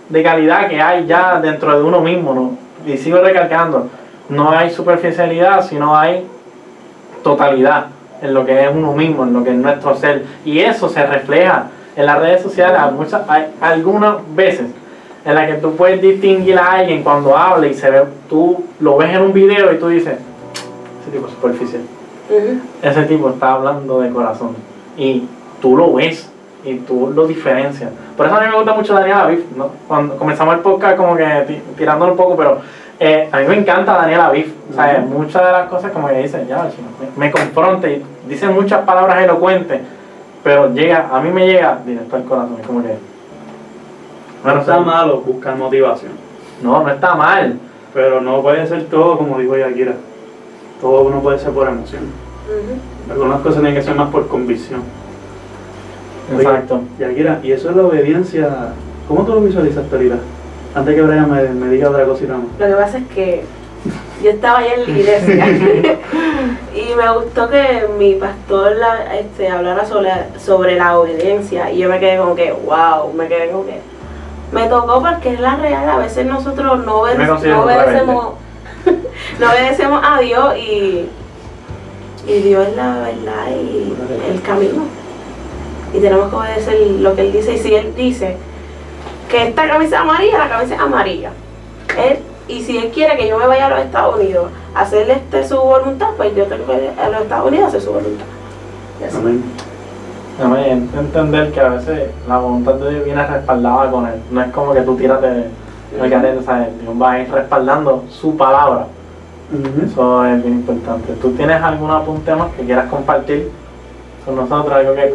de calidad que hay ya dentro de uno mismo, ¿no? Y sigo recalcando, no hay superficialidad, sino hay totalidad en lo que es uno mismo, en lo que es nuestro ser. Y eso se refleja en las redes sociales. Hay, muchas, hay algunas veces en las que tú puedes distinguir a alguien cuando habla y se ve, tú lo ves en un video y tú dices, ese tipo es superficial. Ese tipo está hablando de corazón. Y tú lo ves y tú lo diferencias. Por eso a mí me gusta mucho Daniela Biff. ¿no? Cuando comenzamos el podcast como que ti- tirándolo un poco, pero eh, a mí me encanta Daniela Biff. O sea, muchas de las cosas como que dice, ya, chino, me, me confronta y dice muchas palabras elocuentes, pero llega, a mí me llega directo al corazón. Es como que... No está malo buscar motivación, No, no está mal. pero no puede ser todo como dijo Yakira. Todo no puede ser por emoción. Ujú. Algunas cosas tienen que ser más por convicción. Oye, Exacto. Yakira, y eso es la obediencia. ¿Cómo tú lo visualizaste ahorita? Antes que Brian me, me diga otra cosita más. Lo que pasa es que yo estaba allá en la iglesia. Y me gustó que mi pastor la- este, hablara sobre, sobre la obediencia. Y yo me quedé como que, wow, me quedé como que... Me tocó porque es la real, a veces nosotros no, obede- no obedecemos, no obedecemos a Dios y, y Dios es la verdad y el camino. Y tenemos que obedecer lo que Él dice. Y si Él dice que esta camisa es amarilla, la camisa es amarilla. Él, y si él quiere que yo me vaya a los Estados Unidos a hacer este, su voluntad, pues yo tengo que ir a los Estados Unidos a hacer su voluntad. Y así. Amén. También entender que a veces la voluntad de Dios viene respaldada con él. No es como que tú tiras de el garete, ¿sabes? Dios va a ir respaldando su palabra. Eso es bien importante. ¿Tú tienes algún apunte más que quieras compartir con nosotros? Algo que ver,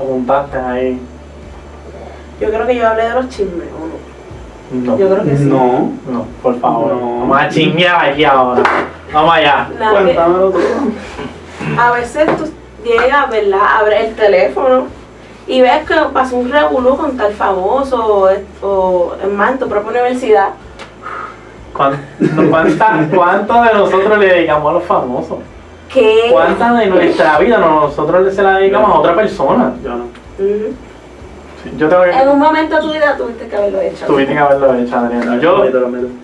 apuntaste ahí. Yo creo que yo hablé de los chismes, ¿o no? No. Yo creo que sí. No. No, por favor. No. Vamos a chinguear aquí ahora. Vamos allá. Cuéntamelo tú. a veces tú llegas, ¿verdad? Abres el teléfono y ves que pasó un revolú con tal famoso o, o es más en tu propia universidad. ¿Cuán- cuánta- ¿Cuántos de nosotros le dedicamos a los famosos? ¿Qué? ¿Cuánta de nuestra vida nosotros se la dedicamos a otra persona? Yo no. Yo tengo que... En un momento de tu vida tuviste que haberlo hecho. Tuviste que haberlo hecho, Adriana. Yo,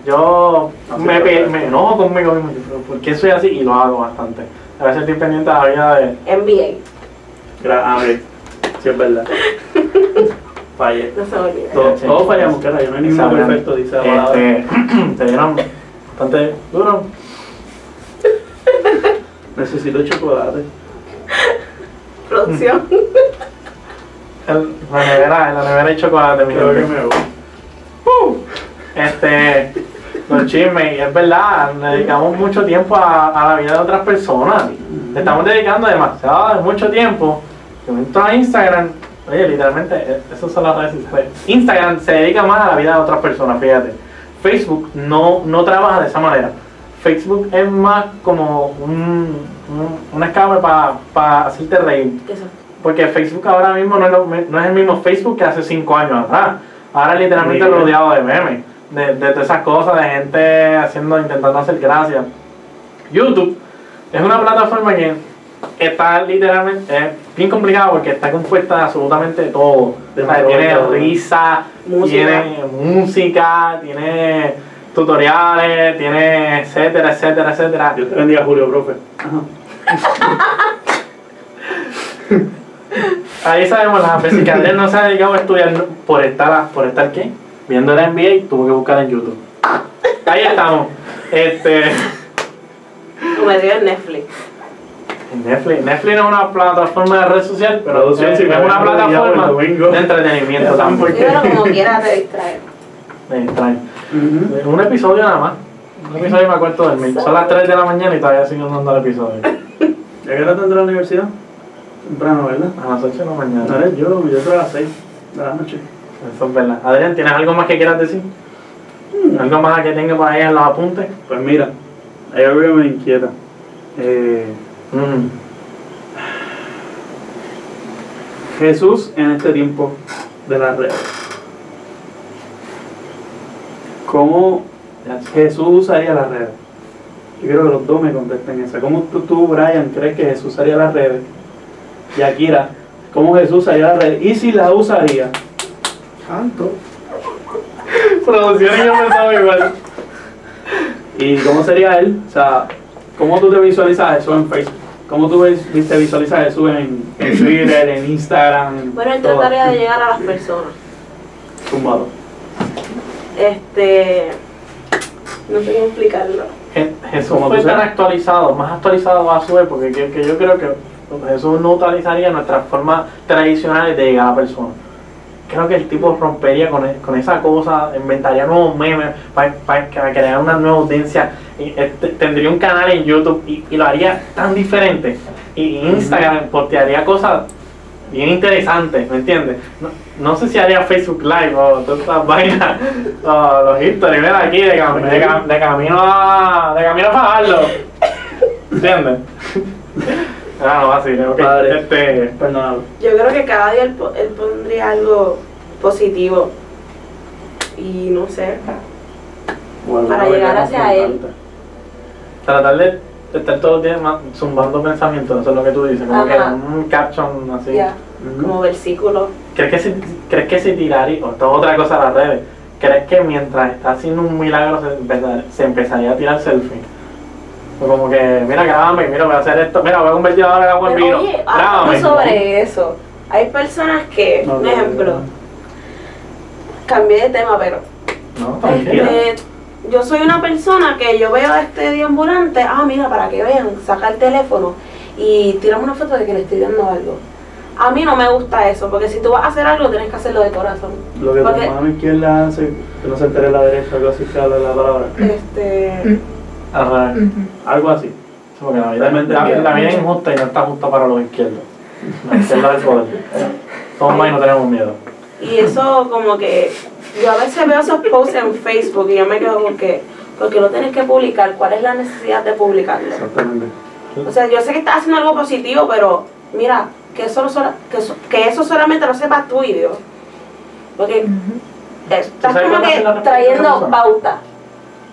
yo me, enojo conmigo mismo. ¿Por qué soy así? Y lo hago bastante. A veces estoy pendiente de la vida de... NBA. Gra- ah, ok. Sí, es verdad. Fallé. No se me olvida. Todos, todos fallamos, cara. Yo no hay Sabrán. perfecto, dice la palabra. Este, te dieron bastante duro. Necesito chocolate. Producción. El- la nevera, en la nevera hay chocolate, mi Creo que me voy. Este, los chismes, y es verdad, dedicamos mucho tiempo a, a la vida de otras personas. Le estamos dedicando demasiado, mucho tiempo. Yo entro a Instagram, oye, literalmente, eh, esas son las redes sociales. Instagram se dedica más a la vida de otras personas, fíjate. Facebook no, no trabaja de esa manera. Facebook es más como un, un, un escape para hacerte reír. ¿Qué eso? Porque Facebook ahora mismo no es, lo- no es el mismo Facebook que hace cinco años atrás. Ahora literalmente Mira. rodeado de memes, de, de todas esas cosas, de gente haciendo, intentando hacer gracia. YouTube es una plataforma que está literalmente, es bien complicada porque está compuesta de absolutamente todo. O sea, Demasiado tiene risa, Música. tiene música, tiene tutoriales, tiene etcétera, etcétera, etcétera. Dios te bendiga, Julio, profe. Ajá. Ahí sabemos las veces que Andrés no se ha dedicado a estudiar por estar, por estar ¿qué? Viendo la NBA, tuvo que buscar en YouTube. Ahí estamos. Este, Como me dio en Netflix. Netflix. Netflix no es una plataforma de red social, pero Producción, es, si es me una plataforma de entretenimiento también. Pero como quiera te distrae. Me distrae. Un episodio nada más. Un episodio me acuerdo dormir. Son las 3 de la mañana y todavía sigo dando el episodio. ¿Ya que hora tendrá la universidad? Temprano, ¿verdad? A las 8 de la mañana. Yo, yo a las 6 de la noche. Eso es verdad. Adrián, ¿tienes algo más que quieras decir? ¿Algo más que tenga por ahí en los apuntes? Pues mira, hay algo que me inquieta. Eh, Mm. Jesús en este tiempo de las redes. ¿Cómo Jesús usaría las redes? Yo quiero que los dos me contesten esa. ¿Cómo tú, tú, Brian, crees que Jesús usaría las redes? Y Akira, ¿cómo Jesús usaría las redes? Y si las usaría, ¿cuánto? Producción y yo pensaba igual. ¿Y cómo sería él? O sea, ¿cómo tú te visualizas a Jesús en Facebook? ¿Cómo tú ves- te visualizas a Jesús en, en Twitter, en Instagram? en Bueno, él todo? trataría de llegar a las personas. Tumbado. Este. No sé cómo explicarlo. Je- Jesús Como fue tú tan actualizado, más actualizado a su época, que, que yo creo que Jesús no utilizaría nuestras formas tradicionales de llegar a la persona. Creo que el tipo rompería con, e- con esa cosa, inventaría nuevos memes para crear una nueva audiencia, y, eh, te- tendría un canal en YouTube y, y lo haría tan diferente. Y Instagram postearía cosas bien interesantes, ¿me entiendes? No, no sé si haría Facebook Live o todas estas vainas, o los history, mira aquí, de, cam- de, cam- de camino a de camino a pagarlo, ¿entiendes? Ah, no, así, ok, Padre. este, Perdónalo. Yo creo que cada día él, po- él pondría algo positivo. Y no sé. Bueno, Para llegar hacia él. tratar de estar todos los días más zumbando pensamientos, eso es lo que tú dices, como Ajá. que un caption así. Como versículo. ¿Crees que si, crees que si tiraría, o esto es otra cosa a las redes, crees que mientras está haciendo un milagro se, empezar- se empezaría a tirar selfie? O como que, mira, grábame, mira, voy a hacer esto, mira, voy a convertir ahora el agua en vino, oye, grábame. hablando sobre eso. Hay personas que, No, un no, ejemplo, no. cambié de tema, pero No. Este, yo soy una persona que yo veo a este deambulante, ah, mira, para que vean, saca el teléfono y tiramos una foto de que le estoy dando algo. A mí no me gusta eso, porque si tú vas a hacer algo, tienes que hacerlo de corazón. Lo que tu mano izquierda hace, que no se entere la derecha, algo así que habla la palabra. Este, Ajá. Algo así. Sí, porque la vida, Realmente la, entiendo. la vida es injusta y no está justa para los izquierdos. La izquierda del poder. Somos más y no tenemos miedo. y eso como que, yo a veces veo esos posts en Facebook y yo me quedo porque, porque lo tienes que publicar, ¿cuál es la necesidad de publicarlo? Exactamente. O sea, yo sé que estás haciendo algo positivo, pero mira, que eso, que eso, que eso solamente lo sepas tú y Dios. Porque estás como que trayendo persona? pauta.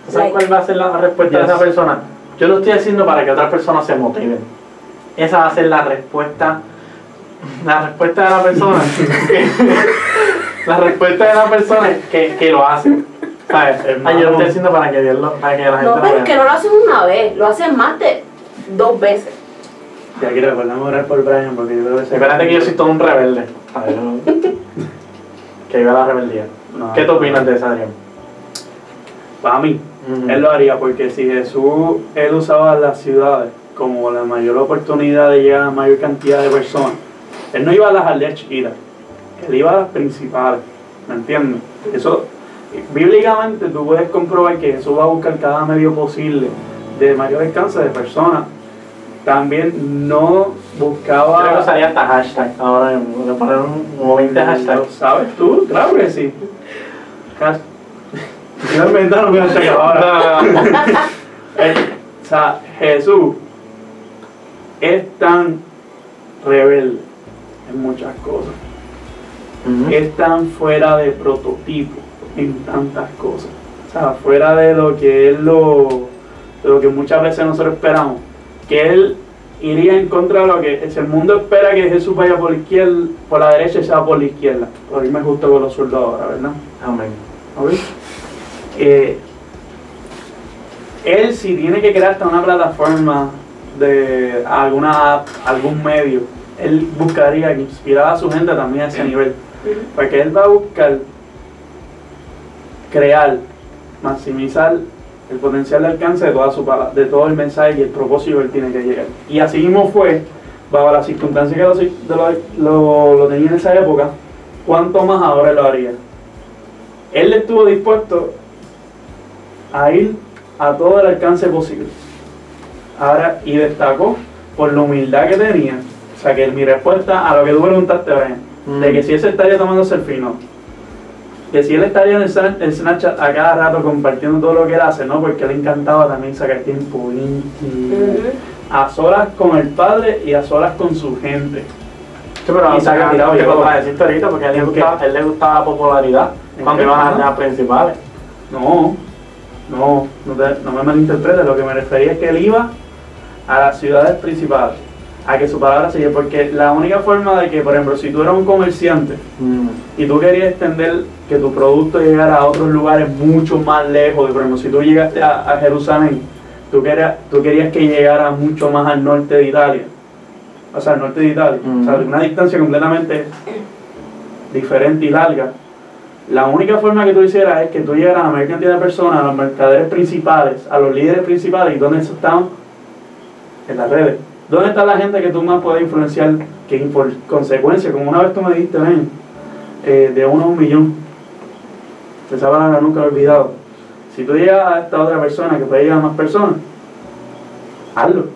¿Tú ¿Sabes cuál va a ser la respuesta de esa persona? Yo lo estoy haciendo para que otras personas se motiven. Esa va a ser la respuesta. La respuesta de la persona. la respuesta de la persona que, que lo hace. ¿Sabes? Ah, yo lo estoy haciendo para que Dios lo, para que la gente No, lo pero vea. es que no lo hacen una vez, lo hacen más de dos veces. Y aquí recordamos orar por Brian porque yo creo que Espérate que yo soy todo un rebelde. A ver, que viva la rebeldía. No, ¿Qué tú opinas de eso, Adrián? Para mí, él lo haría porque si Jesús, él usaba las ciudades como la mayor oportunidad de llegar a la mayor cantidad de personas, él no iba a las aldeas chiquitas, él iba a las principales, ¿me entiendes? Eso, bíblicamente tú puedes comprobar que Jesús va a buscar cada medio posible de mayor alcance de personas. También no buscaba... Creo que usaría hasta hashtag. Ahora a poner un, 20 hashtags. ¿Lo sabes tú? Claro que sí. Has- Yo inventaron hashtag ahora. No, no, no. Eh, o sea, Jesús es tan rebelde en muchas cosas. Es tan fuera de prototipo en tantas cosas. O sea, fuera de lo que él lo, de lo que muchas veces nosotros esperamos. Que él iría en contra de lo que si el mundo espera que Jesús vaya por la izquierda, por la derecha y sea por la izquierda. Por irme justo con los zurdos ahora, ¿verdad? Amén. ¿Ok? Eh, él si tiene que crear hasta una plataforma de alguna app, algún medio, él buscaría que inspirara a su gente también a ese nivel. Porque él va a buscar crear, maximizar el potencial de alcance de toda su de todo el mensaje y el propósito que él tiene que llegar. Y así mismo fue, bajo las circunstancias que lo, de lo- lo- lo tenía en esa época, cuánto más ahora lo haría. Él estuvo dispuesto a ir a todo el alcance posible. Ahora, y destacó por la humildad que tenía. O sea, que mi respuesta a lo que tú preguntaste, Brian, de que si él se estaría tomando selfie, no. Que si él estaría en el, Sna- el Snapchat a cada rato compartiendo todo lo que él hace, ¿no? Porque le encantaba también sacar tiempo íntimo. Ujú. A solas con el padre y a solas con su gente. Sí, pero Y y saca saca tirado que y todo. lo deciste ahorita porque a él le, gustaba, él le gustaba la popularidad ¿En cuando iban a las principales. No, no, no, te- no me malinterpretes. Lo que me refería es que él iba a las ciudades principales, a que su palabra se lleve, porque la única forma de que, por ejemplo, si tú eras un comerciante y tú querías extender que tu producto llegara a otros lugares mucho más lejos, por ejemplo, si tú llegaste a, a Jerusalén, tú querías, tú querías que llegara mucho más al norte de Italia, o sea, al norte de Italia, o sea, Ujú. una distancia completamente diferente y larga. La única forma que tú hicieras es que tú llegaras a la mayor cantidad de personas, a los mercaderes principales, a los líderes principales, y ¿dónde están? En las redes. ¿Dónde está la gente que tú más puedes influenciar? Que por consecuencia, como una vez tú me dijiste, ven, eh, de uno a un millón. Esa palabra nunca he olvidado. Si tú llegas a esta otra persona que puede llegar a más personas, hazlo.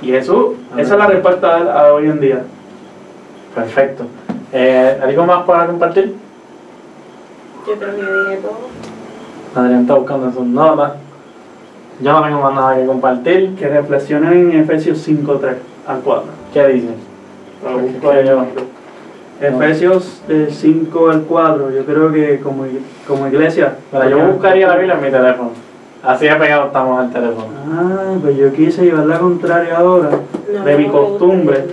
Y eso, esa es la respuesta a, a hoy en día. Perfecto. Eh, ¿Algo más para compartir? Yo creo que dije todo. Adrián está buscando sus notas. Yo no tengo más nada que compartir. Que reflexionen en Efesios 5, 3 al 4. ¿Qué dice? Lo busco ahí abajo. Efesios del 5 al 4, yo creo que como, como iglesia. Mira, yo buscaría la Biblia en mi teléfono. Así de pegado estamos al teléfono. Ah, pues yo quise llevar la contraria ahora, No, de no mi costumbre,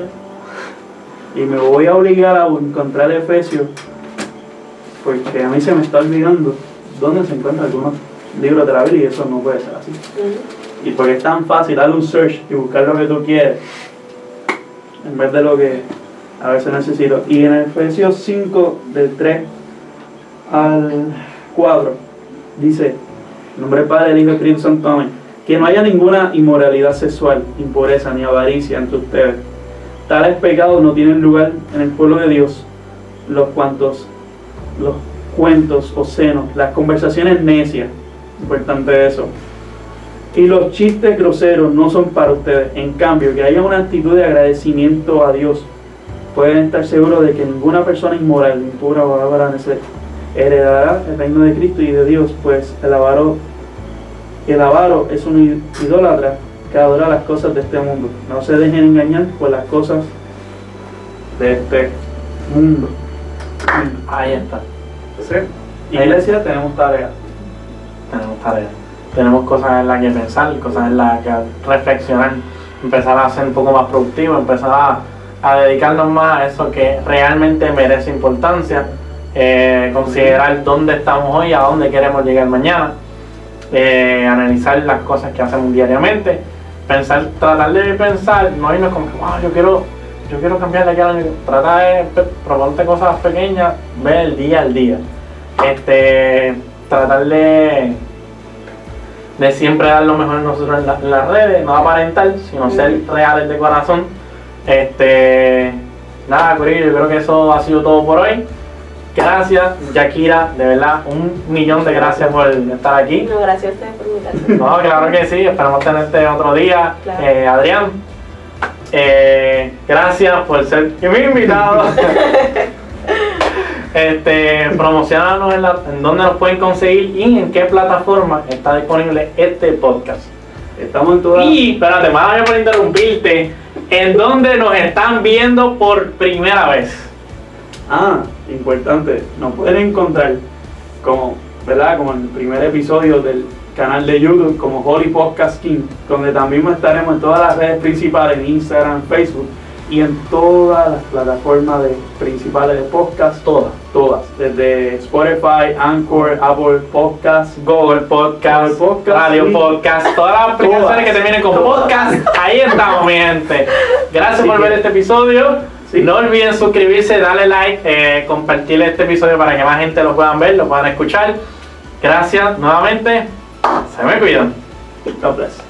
y me voy a obligar a encontrar Efesios, porque a mí se me está olvidando dónde se encuentran algunos libros de la Biblia y eso no puede ser así. Y porque es tan fácil darle un search y buscar lo que tú quieres, en vez de lo que a veces necesito. Y en Efesios 5, del 3 al 4, dice, en nombre del Padre, del Hijo y Espíritu Santo, amén, que no haya ninguna inmoralidad sexual, impureza ni avaricia entre ustedes. Tales pecados no tienen lugar en el pueblo de Dios, los cuantos, los cuentos obscenos, las conversaciones necias, importante eso, y los chistes groseros no son para ustedes. En cambio, que haya una actitud de agradecimiento a Dios. Pueden estar seguros de que ninguna persona inmoral, impura o avara heredará el reino de Cristo y de Dios, pues el avaro, el avaro es un idólatra que adora las cosas de este mundo. No se dejen engañar por las cosas de este mundo. Ahí está. ¿Sí? Iglesia, tenemos tarea. Tenemos tarea. tenemos cosas en las que pensar, cosas en las que reflexionar, empezar a ser un poco más productivo, empezar a, a dedicarnos más a eso que realmente merece importancia, eh, considerar dónde estamos hoy, a dónde queremos llegar mañana, eh, analizar las cosas que hacemos diariamente, pensar, tratar de pensar, no irnos como que, wow, yo quiero, yo quiero cambiar de aquí al año, trata de proponerte cosas pequeñas, ve el día al día, este, tratar de de siempre dar lo mejor nosotros en, la- en las redes, no aparentar, sino ser reales de corazón. Este, nada, Corillo, yo creo que eso ha sido todo por hoy. Gracias, Yakira, de verdad, un millón de gracias por estar aquí. No, gracias a ustedes por invitarme. No, claro que sí, esperamos tenerte otro día. Claro. Eh, Adrián, eh, gracias por ser mi invitado. este, promocionanos en, la, en dónde nos pueden conseguir y en qué plataforma está disponible este podcast. Estamos en todas. Y, espérate, más por interrumpirte, en dónde nos están viendo por primera vez. Ah, importante. Nos pueden encontrar como, ¿verdad? Como en el primer episodio del canal de YouTube, como Holy Podcast King, donde también estaremos en todas las redes principales, en Instagram, Facebook y en todas las plataformas de- principales de podcast, todas, todas, desde Spotify, Anchor, Apple Podcast, Google Podcast, Google Podcast, Radio sí. Podcast, todas las aplicaciones Todas. que terminen con Todas. podcast, ahí estamos, mi gente. Gracias Así por que- ver este episodio. Sí. No olviden suscribirse, darle like, eh, compartir este episodio para que más gente lo puedan ver, lo puedan escuchar. Gracias nuevamente. Se me cuidan. God bless.